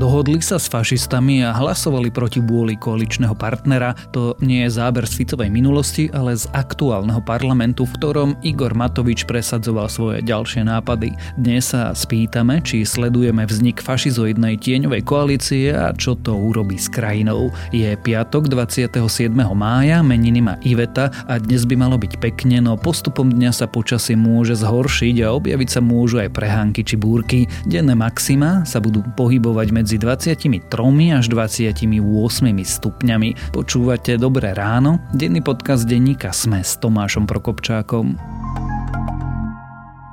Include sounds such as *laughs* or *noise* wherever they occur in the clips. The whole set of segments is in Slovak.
Dohodli sa s fašistami a hlasovali proti bôli koaličného partnera. To nie je záber z Ficovej minulosti, ale z aktuálneho parlamentu, v ktorom Igor Matovič presadzoval svoje ďalšie nápady. Dnes sa spýtame, či sledujeme vznik fašizoidnej tieňovej koalície a čo to urobí s krajinou. Je piatok 27. mája, meniny má Iveta a dnes by malo byť pekne, no postupom dňa sa počasie môže zhoršiť a objaviť sa môžu aj prehánky či búrky. Denné maxima sa budú pohybovať medzi medzi 23 až 28 stupňami. Počúvate Dobré ráno, denný podcast denníka Sme s Tomášom Prokopčákom.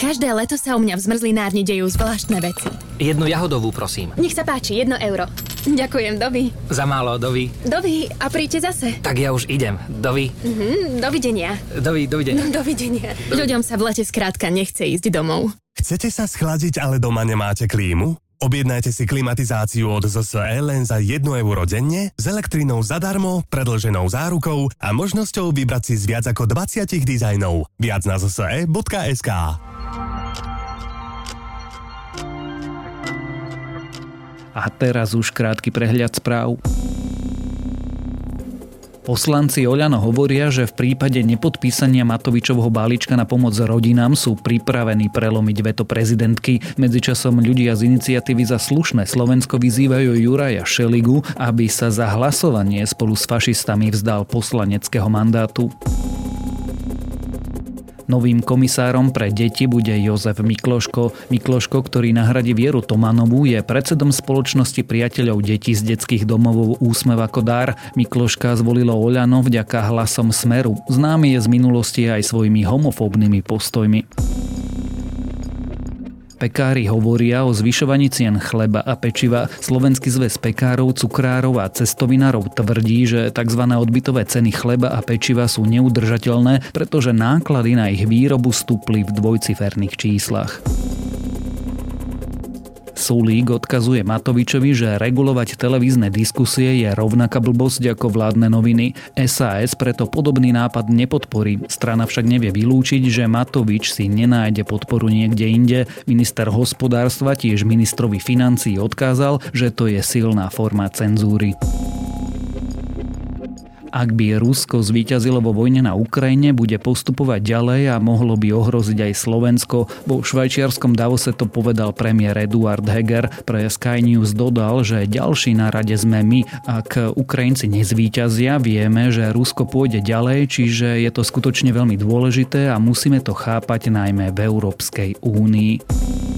Každé leto sa u mňa v zmrzlinárni dejú zvláštne veci. Jednu jahodovú, prosím. Nech sa páči, jedno euro. Ďakujem, dovi. Za málo, dovi. Dovi, a príďte zase. Tak ja už idem. Dovi. Mhm, dovidenia. Dovi, dovidenia. No, dovidenia. Dovi. Ľuďom sa v lete skrátka nechce ísť domov. Chcete sa schladiť, ale doma nemáte klímu? Objednajte si klimatizáciu od ZSE len za 1 euro denne, s elektrinou zadarmo, predlženou zárukou a možnosťou vybrať si z viac ako 20 dizajnov. Viac na zse.sk A teraz už krátky prehľad správ. Poslanci Oľano hovoria, že v prípade nepodpísania Matovičovho balíčka na pomoc rodinám sú pripravení prelomiť veto prezidentky. Medzičasom ľudia z iniciatívy za slušné Slovensko vyzývajú Juraja Šeligu, aby sa za hlasovanie spolu s fašistami vzdal poslaneckého mandátu. Novým komisárom pre deti bude Jozef Mikloško. Mikloško, ktorý nahradí Vieru Tomanovú, je predsedom spoločnosti priateľov detí z detských domovov Úsmev ako dar. Mikloška zvolilo Oľano vďaka hlasom Smeru. Známy je z minulosti aj svojimi homofóbnymi postojmi. Pekári hovoria o zvyšovaní cien chleba a pečiva. Slovenský zväz pekárov, cukrárov a cestovinárov tvrdí, že tzv. odbytové ceny chleba a pečiva sú neudržateľné, pretože náklady na ich výrobu stúpli v dvojciferných číslach. Sulík odkazuje Matovičovi, že regulovať televízne diskusie je rovnaká blbosť ako vládne noviny. SAS preto podobný nápad nepodporí. Strana však nevie vylúčiť, že Matovič si nenájde podporu niekde inde. Minister hospodárstva tiež ministrovi financií odkázal, že to je silná forma cenzúry. Ak by Rusko zvíťazilo vo vojne na Ukrajine, bude postupovať ďalej a mohlo by ohroziť aj Slovensko. Vo švajčiarskom Davose to povedal premiér Eduard Heger. Pre Sky News dodal, že ďalší na rade sme my. Ak Ukrajinci nezvíťazia, vieme, že Rusko pôjde ďalej, čiže je to skutočne veľmi dôležité a musíme to chápať najmä v Európskej únii.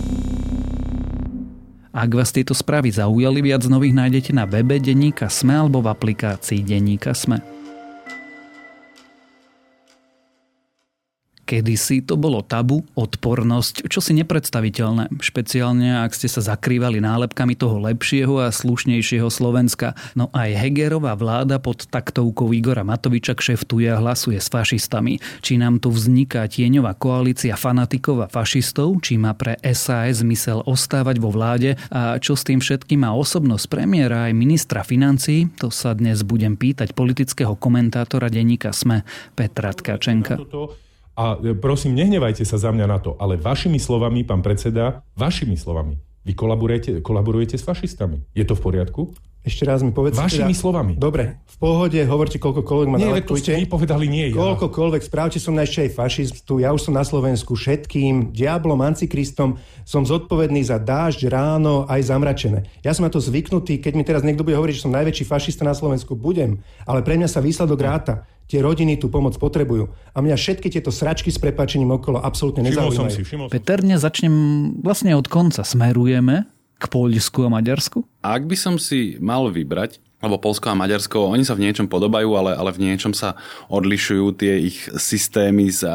Ak vás tieto správy zaujali, viac nových nájdete na webe Denníka Sme alebo v aplikácii Denníka Sme. Kedysi to bolo tabu, odpornosť, čo si nepredstaviteľné, špeciálne ak ste sa zakrývali nálepkami toho lepšieho a slušnejšieho Slovenska. No aj Hegerová vláda pod taktovkou Igora Matoviča kšeftuje a hlasuje s fašistami. Či nám tu vzniká tieňová koalícia fanatikov a fašistov, či má pre SAS zmysel ostávať vo vláde a čo s tým všetkým má osobnosť premiéra aj ministra financií, to sa dnes budem pýtať politického komentátora denníka SME Petra Tkačenka. A e, prosím, nehnevajte sa za mňa na to, ale vašimi slovami, pán predseda, vašimi slovami, vy kolaborujete, kolaborujete s fašistami. Je to v poriadku? Ešte raz mi povedz. Vašimi teda, slovami. Dobre, v pohode, hovorte koľkokoľvek ma Nie, to ste vy povedali nie ja. Koľkokoľvek, správte som na ešte aj fašistu, ja už som na Slovensku všetkým, diablom, antikristom, som zodpovedný za dážď, ráno, aj zamračené. Ja som na to zvyknutý, keď mi teraz niekto bude hovoriť, že som najväčší fašista na Slovensku, budem, ale pre mňa sa výsledok ráta. Tie rodiny tú pomoc potrebujú. A mňa všetky tieto sračky s prepačením okolo absolútne nezaujímajú. Všimol som si, všimol som. Peter, dnes začnem vlastne od konca. Smerujeme k Poľsku a Maďarsku? Ak by som si mal vybrať, lebo Polsko a Maďarsko, oni sa v niečom podobajú, ale, ale v niečom sa odlišujú tie ich systémy s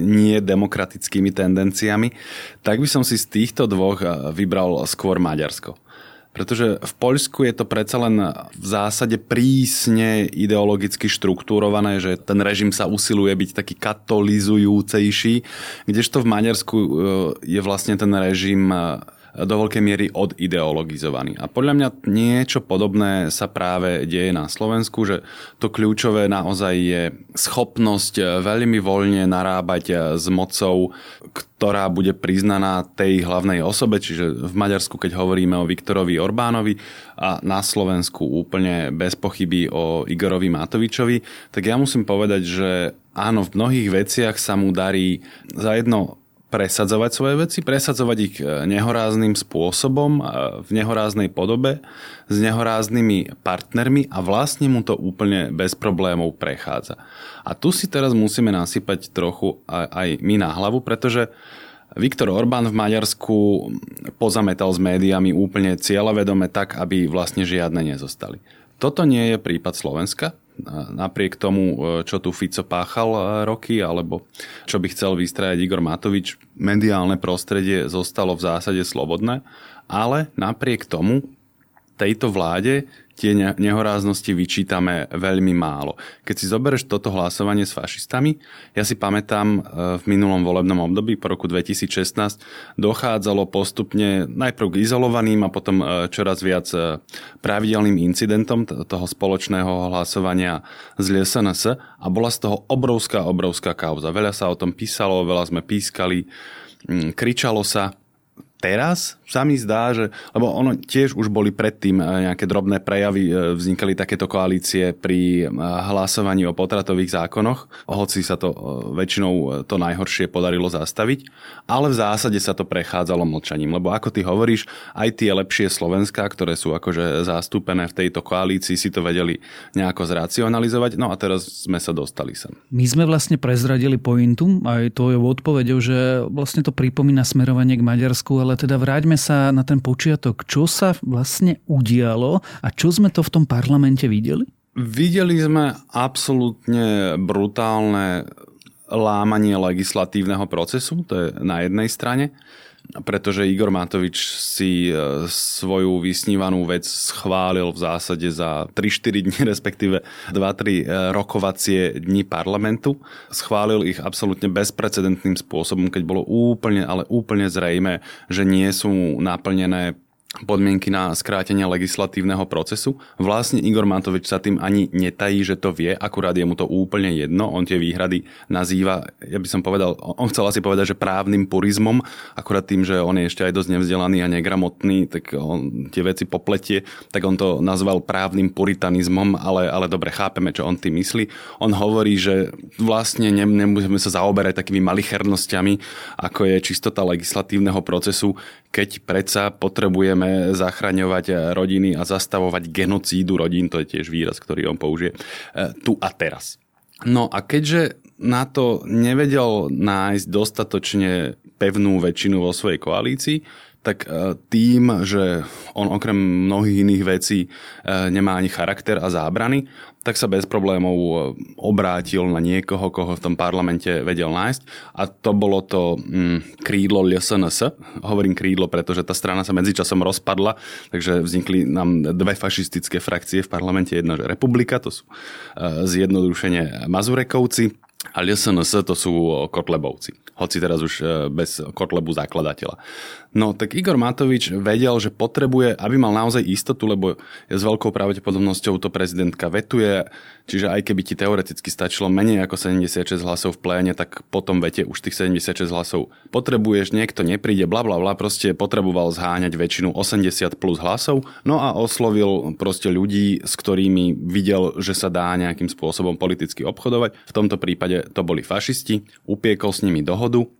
nedemokratickými tendenciami, tak by som si z týchto dvoch vybral skôr Maďarsko. Pretože v Poľsku je to predsa len v zásade prísne ideologicky štruktúrované, že ten režim sa usiluje byť taký katolizujúcejší, kdežto v Maďarsku e, je vlastne ten režim do veľkej miery odideologizovaný. A podľa mňa niečo podobné sa práve deje na Slovensku, že to kľúčové naozaj je schopnosť veľmi voľne narábať s mocou, ktorá bude priznaná tej hlavnej osobe, čiže v Maďarsku, keď hovoríme o Viktorovi Orbánovi a na Slovensku úplne bez pochyby o Igorovi Matovičovi, tak ja musím povedať, že áno, v mnohých veciach sa mu darí za jedno presadzovať svoje veci, presadzovať ich e, nehorázným spôsobom, e, v nehoráznej podobe, s nehoráznymi partnermi a vlastne mu to úplne bez problémov prechádza. A tu si teraz musíme nasypať trochu aj my na hlavu, pretože Viktor Orbán v Maďarsku pozametal s médiami úplne cieľavedome tak, aby vlastne žiadne nezostali. Toto nie je prípad Slovenska napriek tomu, e, čo tu Fico páchal e, roky, alebo čo by chcel vystrajať Igor Matovič, mediálne prostredie zostalo v zásade slobodné, ale napriek tomu tejto vláde tie nehoráznosti vyčítame veľmi málo. Keď si zoberieš toto hlasovanie s fašistami, ja si pamätám e, v minulom volebnom období po roku 2016 dochádzalo postupne najprv k izolovaným a potom e, čoraz viac e, pravidelným incidentom toho spoločného hlasovania z LSNS a bola z toho obrovská, obrovská kauza. Veľa sa o tom písalo, veľa sme pískali, kričalo sa teraz sa mi zdá, že, lebo ono tiež už boli predtým eh, nejaké drobné prejavy, eh, vznikali takéto koalície pri eh, hlasovaní o potratových zákonoch, hoci sa to väčšinou to najhoršie podarilo zastaviť, ale v zásade sa to prechádzalo mlčaním, lebo ako ty hovoríš, aj tie lepšie Slovenska, ktoré sú akože zastúpené v tejto koalícii, si to vedeli nejako zracionalizovať, no a teraz sme sa dostali sem. My sme vlastne prezradili pointu aj tvojou odpovedou, že vlastne to pripomína smerovanie k Maďarsku, ale ale teda vráťme sa na ten počiatok. Čo sa vlastne udialo a čo sme to v tom parlamente videli? Videli sme absolútne brutálne lámanie legislatívneho procesu, to je na jednej strane pretože Igor Matovič si e, svoju vysnívanú vec schválil v zásade za 3-4 dní, *laughs* respektíve 2-3 e, rokovacie dni parlamentu. Schválil ich absolútne bezprecedentným spôsobom, keď bolo úplne, ale úplne zrejme, že nie sú naplnené podmienky na skrátenie legislatívneho procesu. Vlastne Igor Matovič sa tým ani netají, že to vie, akurát je mu to úplne jedno. On tie výhrady nazýva, ja by som povedal, on chcel asi povedať, že právnym purizmom, akurát tým, že on je ešte aj dosť nevzdelaný a negramotný, tak on tie veci popletie, tak on to nazval právnym puritanizmom, ale, ale dobre, chápeme, čo on tým myslí. On hovorí, že vlastne nemusíme sa zaoberať takými malichernosťami, ako je čistota legislatívneho procesu, keď predsa potrebujeme zachraňovať rodiny a zastavovať genocídu rodín, to je tiež výraz, ktorý on použije, e, tu a teraz. No a keďže na to nevedel nájsť dostatočne pevnú väčšinu vo svojej koalícii, tak e, tým, že on okrem mnohých iných vecí e, nemá ani charakter a zábrany, tak sa bez problémov e, obrátil na niekoho, koho v tom parlamente vedel nájsť. A to bolo to mm, krídlo LSNS. Hovorím krídlo, pretože tá strana sa medzičasom rozpadla, takže vznikli nám dve fašistické frakcie v parlamente. Jedna, že Republika, to sú zjednodušene Mazurekovci, a LSNS to sú Kotlebovci. Hoci teraz už bez Kotlebu zakladateľa. No tak Igor Matovič vedel, že potrebuje, aby mal naozaj istotu, lebo s veľkou pravdepodobnosťou to prezidentka vetuje, čiže aj keby ti teoreticky stačilo menej ako 76 hlasov v pléne, tak potom vete už tých 76 hlasov potrebuješ, niekto nepríde, bla bla bla, proste potreboval zháňať väčšinu 80 plus hlasov, no a oslovil proste ľudí, s ktorými videl, že sa dá nejakým spôsobom politicky obchodovať. V tomto prípade to boli fašisti, upiekol s nimi dohodu,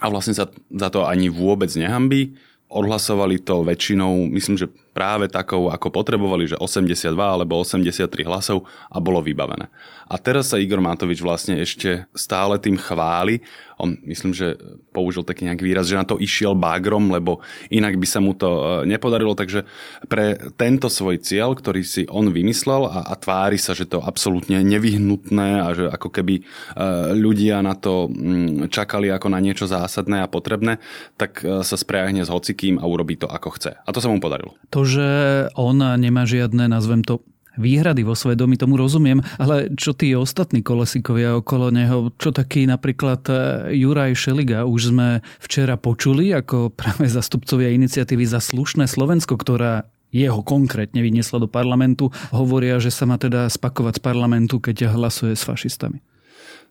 a vlastne sa za to ani vôbec nehambí. Odhlasovali to väčšinou, myslím, že práve takou, ako potrebovali, že 82 alebo 83 hlasov a bolo vybavené. A teraz sa Igor Matovič vlastne ešte stále tým chváli. On, myslím, že použil taký nejaký výraz, že na to išiel bagrom, lebo inak by sa mu to e, nepodarilo. Takže pre tento svoj cieľ, ktorý si on vymyslel a, a tvári sa, že to absolútne nevyhnutné a že ako keby e, ľudia na to mm, čakali ako na niečo zásadné a potrebné, tak e, sa spriahne s hocikým a urobí to ako chce. A to sa mu podarilo. To, že on nemá žiadne, nazvem to, výhrady vo svedomí, tomu rozumiem, ale čo tí ostatní kolesikovia okolo neho, čo taký napríklad e, Juraj Šeliga, už sme včera počuli ako práve zastupcovia iniciatívy za slušné Slovensko, ktorá jeho konkrétne vyniesla do parlamentu, hovoria, že sa má teda spakovať z parlamentu, keď hlasuje s fašistami.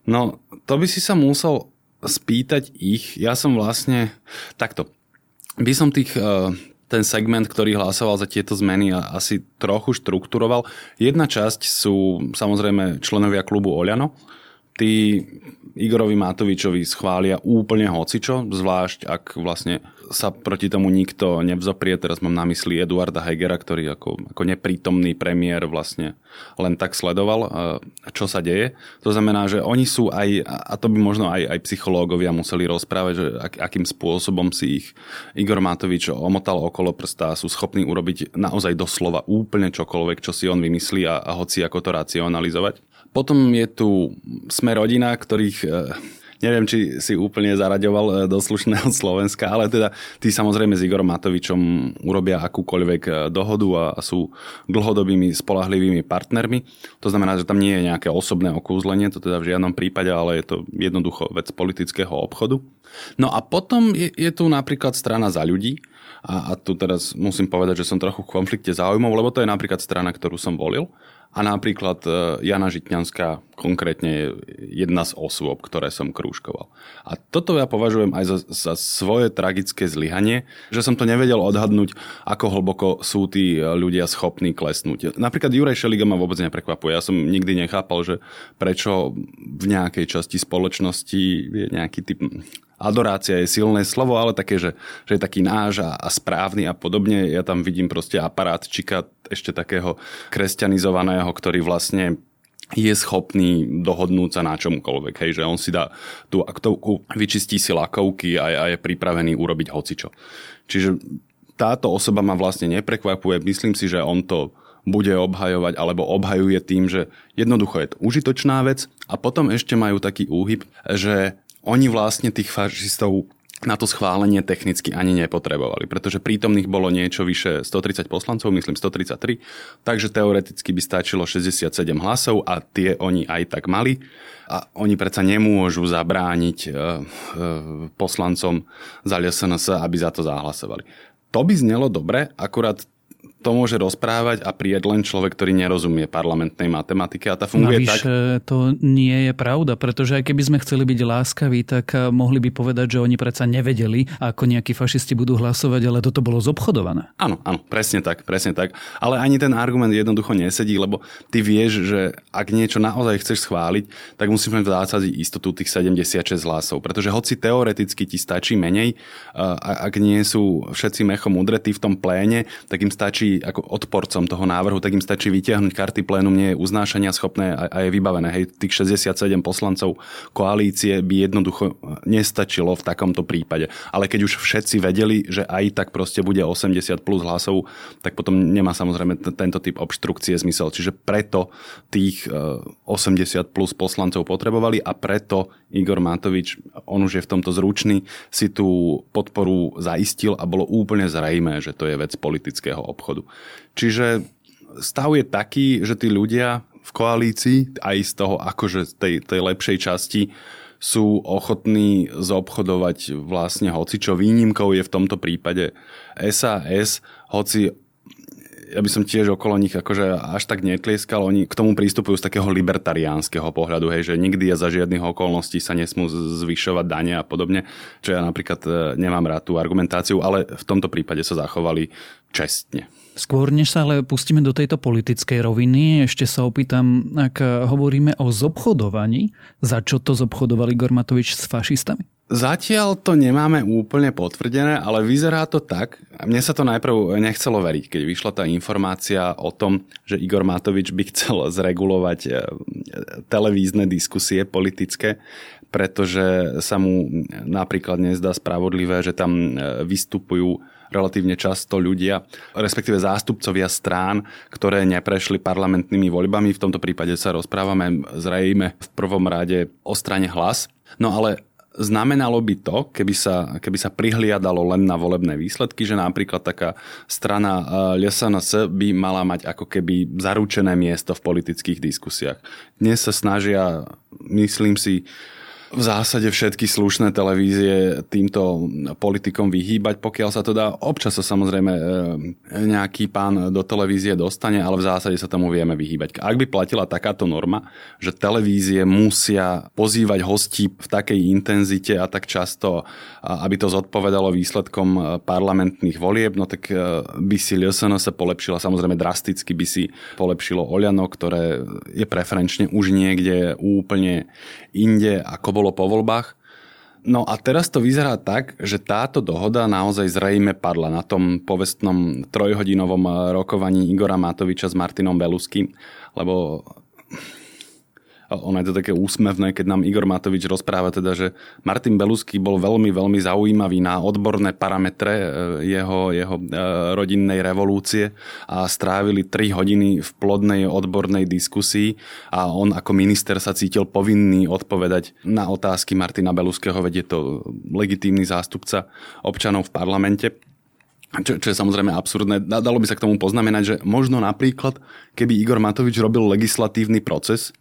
No, to by si sa musel spýtať ich. Ja som vlastne... Takto. By som tých uh, ten segment, ktorý hlasoval za tieto zmeny a asi trochu štrukturoval. Jedna časť sú samozrejme členovia klubu Oľano. Tí Igorovi Matovičovi schvália úplne hocičo, zvlášť ak vlastne sa proti tomu nikto nevzoprie. Teraz mám na mysli Eduarda Hegera, ktorý ako, ako neprítomný premiér vlastne len tak sledoval, čo sa deje. To znamená, že oni sú aj, a to by možno aj, aj psychológovia museli rozprávať, že ak, akým spôsobom si ich Igor Matovič omotal okolo prsta sú schopní urobiť naozaj doslova úplne čokoľvek, čo si on vymyslí a, a hoci ako to racionalizovať. Potom je tu sme rodina, ktorých neviem, či si úplne zaraďoval e, do slušného Slovenska, ale teda tí samozrejme s Igorom Matovičom urobia akúkoľvek e, dohodu a sú dlhodobými spolahlivými partnermi. To znamená, že tam nie je nejaké osobné okúzlenie, to teda v žiadnom prípade, ale je to jednoducho vec politického obchodu. No a potom je, je tu napríklad strana za ľudí, a, tu teraz musím povedať, že som trochu v konflikte záujmov, lebo to je napríklad strana, ktorú som volil. A napríklad e, Jana Žitňanská konkrétne je jedna z osôb, ktoré som krúžkoval. A toto ja považujem aj za, za svoje tragické zlyhanie, že som to nevedel odhadnúť, ako hlboko sú tí ľudia schopní klesnúť. Napríklad Juraj Šeliga ma vôbec neprekvapuje. Ja som nikdy nechápal, že prečo v nejakej časti spoločnosti je nejaký typ adorácia je silné slovo, ale také, že, že je taký náš a, a správny a podobne. Ja tam vidím proste aparát čika ešte takého kresťanizovaného, ktorý vlastne je schopný dohodnúť sa na čomkoľvek. Hej, že on si dá tú aktovku, vyčistí si lakovky a, a je pripravený urobiť hocičo. Čiže táto osoba ma vlastne neprekvapuje. Myslím si, že on to bude obhajovať alebo obhajuje tým, že jednoducho je to užitočná vec a potom ešte majú taký úhyb, že oni vlastne tých fašistov na to schválenie technicky ani nepotrebovali, pretože prítomných bolo niečo vyše 130 poslancov, myslím 133, takže teoreticky by stačilo 67 hlasov a tie oni aj tak mali. A oni predsa nemôžu zabrániť e, e, poslancom za LSNS, aby za to zahlasovali. To by znelo dobre, akurát to môže rozprávať a prijať len človek, ktorý nerozumie parlamentnej matematike a tá funguje Navyše, tak... to nie je pravda, pretože aj keby sme chceli byť láskaví, tak eh, mohli by povedať, že oni predsa nevedeli, ako nejakí fašisti budú hlasovať, ale toto bolo zobchodované. Áno, áno, presne tak, presne tak. Ale ani ten argument jednoducho nesedí, lebo ty vieš, že ak niečo naozaj chceš schváliť, tak musíme v zásade istotu tých 76 hlasov, pretože hoci teoreticky ti stačí menej, eh, ak nie sú všetci mechom udretí v tom pléne, tak im stačí ako odporcom toho návrhu, tak im stačí vytiahnuť karty plénum, nie je uznášania schopné a, a je vybavené. Hej, tých 67 poslancov koalície by jednoducho nestačilo v takomto prípade. Ale keď už všetci vedeli, že aj tak proste bude 80 plus hlasov, tak potom nemá samozrejme t- tento typ obštrukcie zmysel. Čiže preto tých 80 e, plus poslancov potrebovali a preto Igor Matovič, on už je v tomto zručný, si tú podporu zaistil a bolo úplne zrejme, že to je vec politického obchodu. Čiže stav je taký, že tí ľudia v koalícii, aj z toho akože tej, tej lepšej časti, sú ochotní zobchodovať vlastne hoci čo výnimkou je v tomto prípade SAS, hoci ja by som tiež okolo nich akože až tak netlieskal, oni k tomu prístupujú z takého libertariánskeho pohľadu, hej, že nikdy a za žiadnych okolností sa nesmú zvyšovať dane a podobne, čo ja napríklad e, nemám rád tú argumentáciu, ale v tomto prípade sa zachovali čestne. Skôr než sa ale pustíme do tejto politickej roviny, ešte sa opýtam, ak hovoríme o zobchodovaní, za čo to zobchodoval Igor Matovič s fašistami? Zatiaľ to nemáme úplne potvrdené, ale vyzerá to tak. Mne sa to najprv nechcelo veriť, keď vyšla tá informácia o tom, že Igor Matovič by chcel *laughs* zregulovať e, televízne diskusie politické, pretože sa mu napríklad nezdá spravodlivé, že tam e, vystupujú relatívne často ľudia, respektíve zástupcovia strán, ktoré neprešli parlamentnými voľbami. V tomto prípade sa rozprávame zrejme v prvom rade o strane hlas. No ale Znamenalo by to, keby sa, keby sa prihliadalo len na volebné výsledky, že napríklad taká strana LSNS by mala mať ako keby zaručené miesto v politických diskusiách. Dnes sa snažia, myslím si, v zásade všetky slušné televízie týmto politikom vyhýbať, pokiaľ sa to dá. Občas sa samozrejme e, nejaký pán do televízie dostane, ale v zásade sa tomu vieme vyhýbať. Ak by platila takáto norma, že televízie musia pozývať hostí v takej intenzite a tak často, aby to zodpovedalo výsledkom e, parlamentných volieb, no tak e, by si LSN sa polepšila, samozrejme drasticky by si polepšilo Oľano, ktoré je preferenčne už niekde úplne inde, ako bolo po voľbách. No a teraz to vyzerá tak, že táto dohoda naozaj zrejme padla na tom povestnom trojhodinovom rokovaní Igora Matoviča s Martinom Beluským, lebo ono je to také úsmevné, keď nám Igor Matovič rozpráva teda, že Martin Belusky bol veľmi, veľmi zaujímavý na odborné parametre e, jeho, jeho e, rodinnej revolúcie a strávili 3 hodiny v plodnej odbornej diskusii a on ako minister sa cítil povinný odpovedať na otázky Martina Beluského, vedie to legitímny zástupca občanov v parlamente. Čo, čo je samozrejme absurdné. Dalo by sa k tomu poznamenať, že možno napríklad, keby Igor Matovič robil legislatívny proces,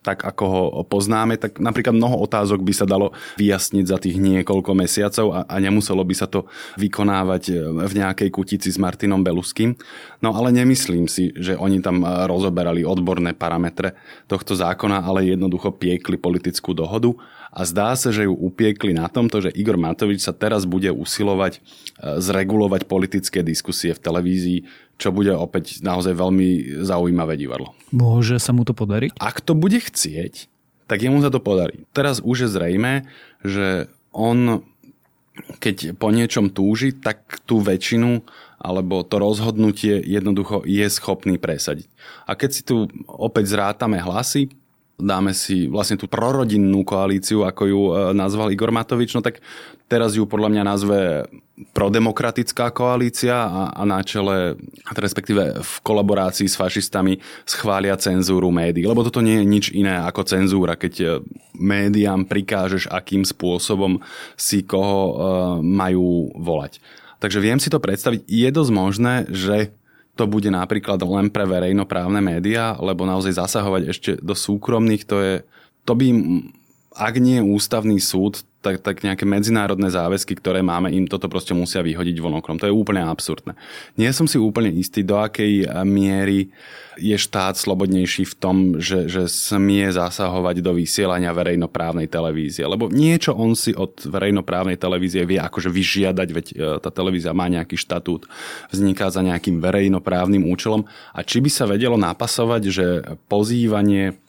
tak ako ho poznáme, tak napríklad mnoho otázok by sa dalo vyjasniť za tých niekoľko mesiacov a, a nemuselo by sa to vykonávať e, v nejakej kutici s Martinom Beluským. No ale nemyslím si, že oni tam e, rozoberali odborné parametre tohto zákona, ale jednoducho piekli politickú dohodu a zdá sa, že ju upiekli na tomto, že Igor Matovič sa teraz bude usilovať e, zregulovať politické diskusie v televízii, čo bude opäť naozaj veľmi zaujímavé divadlo. Môže sa mu to podariť? Ak to bude chcieť, tak jemu sa to podarí. Teraz už je zrejme, že on keď po niečom túži, tak tú väčšinu alebo to rozhodnutie jednoducho je schopný presadiť. A keď si tu opäť zrátame hlasy, dáme si vlastne tú prorodinnú koalíciu, ako ju e, nazval Igor Matovič, no tak teraz ju podľa mňa nazve prodemokratická koalícia a, a na čele, respektíve v kolaborácii s fašistami schvália cenzúru médií. Lebo toto nie je nič iné ako cenzúra, keď e, médiám prikážeš, akým spôsobom si koho uh, majú volať. Takže viem si to predstaviť. Je dosť možné, že to bude napríklad len pre verejnoprávne médiá, lebo naozaj zasahovať ešte do súkromných, to je, to by, ak nie ústavný súd, tak, tak nejaké medzinárodné záväzky, ktoré máme, im toto proste musia vyhodiť von okrom. To je úplne absurdné. Nie som si úplne istý, do akej miery je štát slobodnejší v tom, že, že smie zasahovať do vysielania verejnoprávnej televízie. Lebo niečo on si od verejnoprávnej televízie vie akože vyžiadať, veď e, tá televízia má nejaký štatút, vzniká za nejakým verejnoprávnym účelom. A či by sa vedelo napasovať, že pozývanie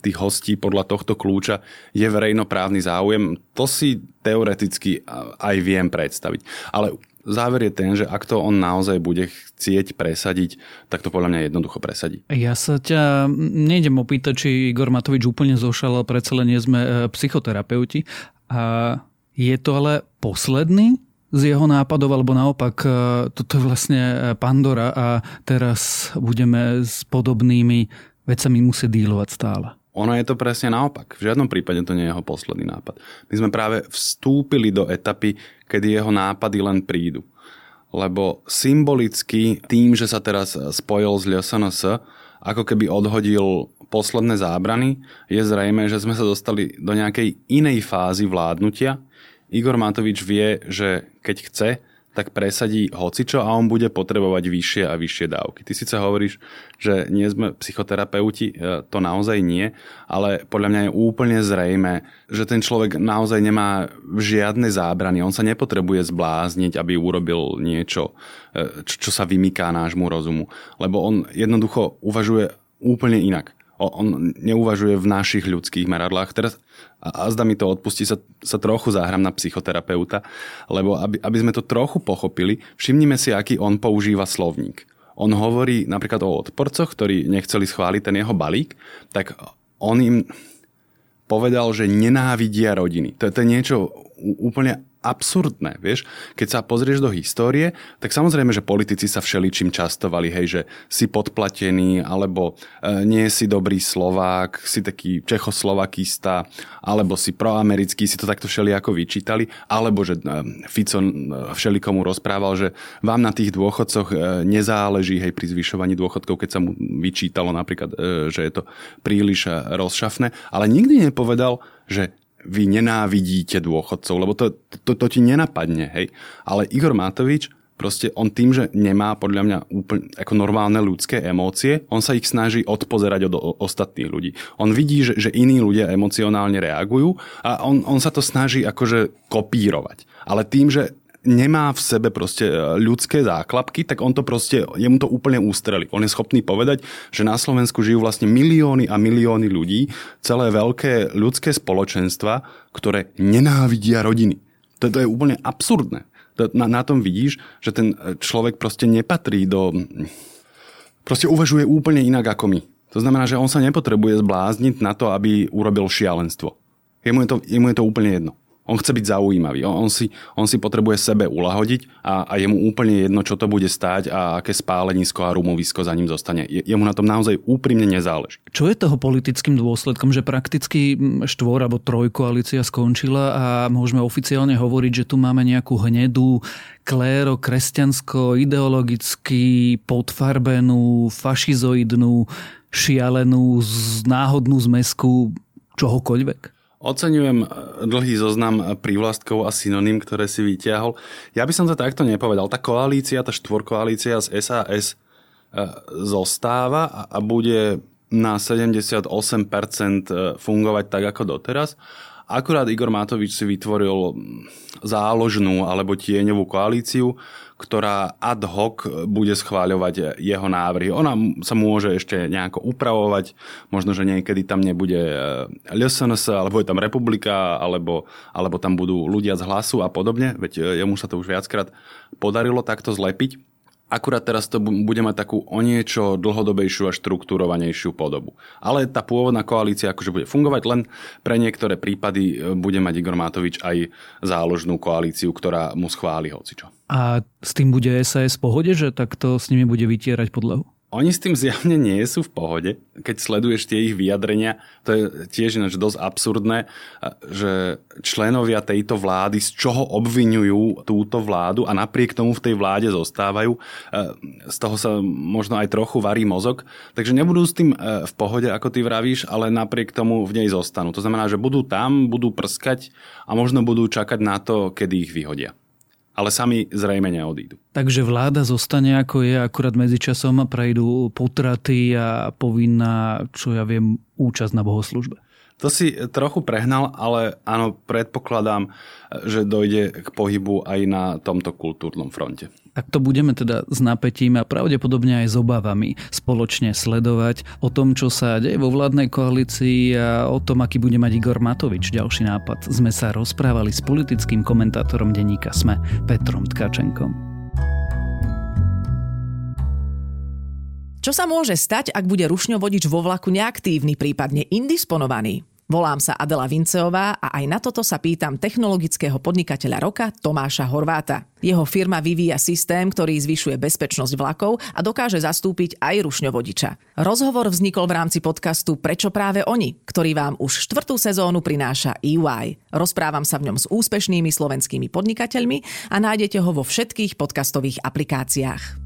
tých hostí podľa tohto kľúča je verejnoprávny záujem, to si teoreticky aj viem predstaviť. Ale záver je ten, že ak to on naozaj bude chcieť presadiť, tak to podľa mňa jednoducho presadí. Ja sa ťa nejdem opýtať, či Igor Matovič úplne zošal, predsa len nie sme e, psychoterapeuti. A je to ale posledný z jeho nápadov, alebo naopak, e, toto je vlastne e, Pandora a teraz budeme s podobnými vecami musí dílovať stále. Ono je to presne naopak. V žiadnom prípade to nie je jeho posledný nápad. My sme práve vstúpili do etapy, kedy jeho nápady len prídu. Lebo symbolicky tým, že sa teraz spojil s LSNS, ako keby odhodil posledné zábrany, je zrejme, že sme sa dostali do nejakej inej fázy vládnutia. Igor Matovič vie, že keď chce, tak presadí hocičo a on bude potrebovať vyššie a vyššie dávky. Ty síce hovoríš, že nie sme psychoterapeuti, e, to naozaj nie, ale podľa mňa je úplne zrejme, že ten človek naozaj nemá žiadne zábrany. On sa nepotrebuje zblázniť, aby urobil niečo, e, čo sa vymyká nášmu rozumu. Lebo on jednoducho uvažuje úplne inak on neuvažuje v našich ľudských meradlách. Teraz, a, a zda mi to odpustí, sa, sa trochu záhram na psychoterapeuta, lebo aby, aby sme to trochu pochopili, všimnime si, aký on používa slovník. On hovorí napríklad o odporcoch, ktorí nechceli schváliť ten jeho balík, tak on im povedal, že nenávidia rodiny. To, to je niečo úplne absurdné, vieš. Keď sa pozrieš do histórie, tak samozrejme, že politici sa všeličím častovali, hej, že si podplatený, alebo e, nie si dobrý Slovák, si taký Čechoslovakista, alebo si proamerický, si to takto všelijako vyčítali, alebo že e, Fico e, všelikomu rozprával, že vám na tých dôchodcoch e, nezáleží, hej, pri zvyšovaní dôchodkov, keď sa mu vyčítalo napríklad, e, že je to príliš e, rozšafné, ale nikdy nepovedal, že vy nenávidíte dôchodcov, lebo to, to, to ti nenapadne, hej. Ale Igor Matovič, proste on tým, že nemá podľa mňa úplne ako normálne ľudské emócie, on sa ich snaží odpozerať od ostatných ľudí. On vidí, že, že iní ľudia emocionálne reagujú a on, on sa to snaží akože kopírovať. Ale tým, že nemá v sebe proste e, ľudské záklapky, tak on to proste, jemu to úplne ústreli. On je schopný povedať, že na Slovensku žijú vlastne milióny a milióny ľudí, celé veľké ľudské spoločenstva, ktoré nenávidia rodiny. To, to je úplne absurdné. To, na, na tom vidíš, že ten e, človek proste nepatrí do... Proste uvažuje úplne inak ako my. To znamená, že on sa nepotrebuje zblázniť na to, aby urobil šialenstvo. Jemu je to, jemu je to úplne jedno. On chce byť zaujímavý. On, si, on si potrebuje sebe ulahodiť a, a je mu úplne jedno, čo to bude stáť a aké spálenisko a rumovisko za ním zostane. Je, jemu na tom naozaj úprimne nezáleží. Čo je toho politickým dôsledkom, že prakticky štvor alebo trojkoalícia skončila a môžeme oficiálne hovoriť, že tu máme nejakú hnedú kléro, kresťansko, ideologicky podfarbenú, fašizoidnú, šialenú, náhodnú zmesku čohokoľvek? Oceňujem dlhý zoznam prívlastkov a synonym, ktoré si vyťahol. Ja by som to takto nepovedal. Tá koalícia, tá štvorkoalícia z SAS e, zostáva a bude na 78% e, fungovať tak ako doteraz. Akurát Igor Matovič si vytvoril záložnú alebo tieňovú koalíciu, ktorá ad hoc bude schváľovať jeho návrhy. Ona sa môže ešte nejako upravovať, možno, že niekedy tam nebude LSNS, alebo je tam republika, alebo, alebo tam budú ľudia z hlasu a podobne, veď jemu sa to už viackrát podarilo takto zlepiť. Akurát teraz to bude mať takú o niečo dlhodobejšiu a štruktúrovanejšiu podobu. Ale tá pôvodná koalícia akože bude fungovať, len pre niektoré prípady e, bude mať Igor Matovič aj záložnú koalíciu, ktorá mu schváli hocičo. A s tým bude SAS v pohode, že takto s nimi bude vytierať podlahu? Oni s tým zjavne nie sú v pohode. Keď sleduješ tie ich vyjadrenia, to je tiež ináč dosť absurdné, že členovia tejto vlády z čoho obvinujú túto vládu a napriek tomu v tej vláde zostávajú. Z toho sa možno aj trochu varí mozog. Takže nebudú s tým v pohode, ako ty vravíš, ale napriek tomu v nej zostanú. To znamená, že budú tam, budú prskať a možno budú čakať na to, kedy ich vyhodia ale sami zrejme neodídu. Takže vláda zostane ako je, akurát medzičasom prejdú potraty a povinná, čo ja viem, účasť na bohoslužbe. To si trochu prehnal, ale áno, predpokladám, že dojde k pohybu aj na tomto kultúrnom fronte. Tak to budeme teda s napätím a pravdepodobne aj s obavami spoločne sledovať o tom, čo sa deje vo vládnej koalícii a o tom, aký bude mať Igor Matovič ďalší nápad. Sme sa rozprávali s politickým komentátorom denníka SME Petrom Tkačenkom. Čo sa môže stať, ak bude rušňovodič vo vlaku neaktívny, prípadne indisponovaný? Volám sa Adela Vinceová a aj na toto sa pýtam technologického podnikateľa roka Tomáša Horváta. Jeho firma vyvíja systém, ktorý zvyšuje bezpečnosť vlakov a dokáže zastúpiť aj rušňovodiča. Rozhovor vznikol v rámci podcastu Prečo práve oni, ktorý vám už štvrtú sezónu prináša EY. Rozprávam sa v ňom s úspešnými slovenskými podnikateľmi a nájdete ho vo všetkých podcastových aplikáciách.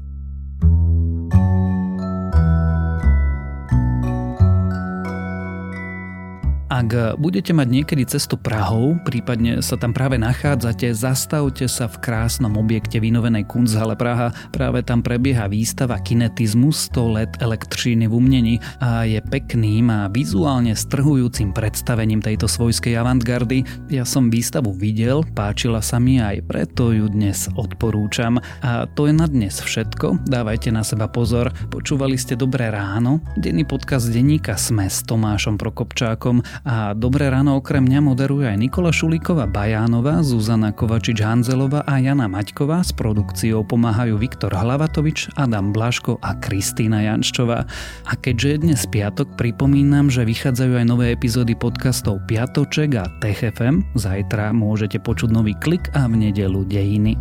Ak budete mať niekedy cestu Prahou, prípadne sa tam práve nachádzate, zastavte sa v krásnom objekte vynovenej Kunsthale Praha. Práve tam prebieha výstava Kinetizmus 100 let elektríny v umnení a je pekným a vizuálne strhujúcim predstavením tejto svojskej avantgardy. Ja som výstavu videl, páčila sa mi aj preto ju dnes odporúčam. A to je na dnes všetko. Dávajte na seba pozor. Počúvali ste Dobré ráno, denný podcast denníka Sme s Tomášom Prokopčákom A Dobré ráno okrem mňa moderuje aj Nikola Šulíková Bajánová, Zuzana Kovačič-Hanzelová a Jana Maťková. S produkciou pomáhajú Viktor Hlavatovič, Adam Blaško a Kristýna Jančová. A keďže je dnes piatok, pripomínam, že vychádzajú aj nové epizódy podcastov Piatoček a TechFM. Zajtra môžete počuť nový klik a v nedelu dejiny.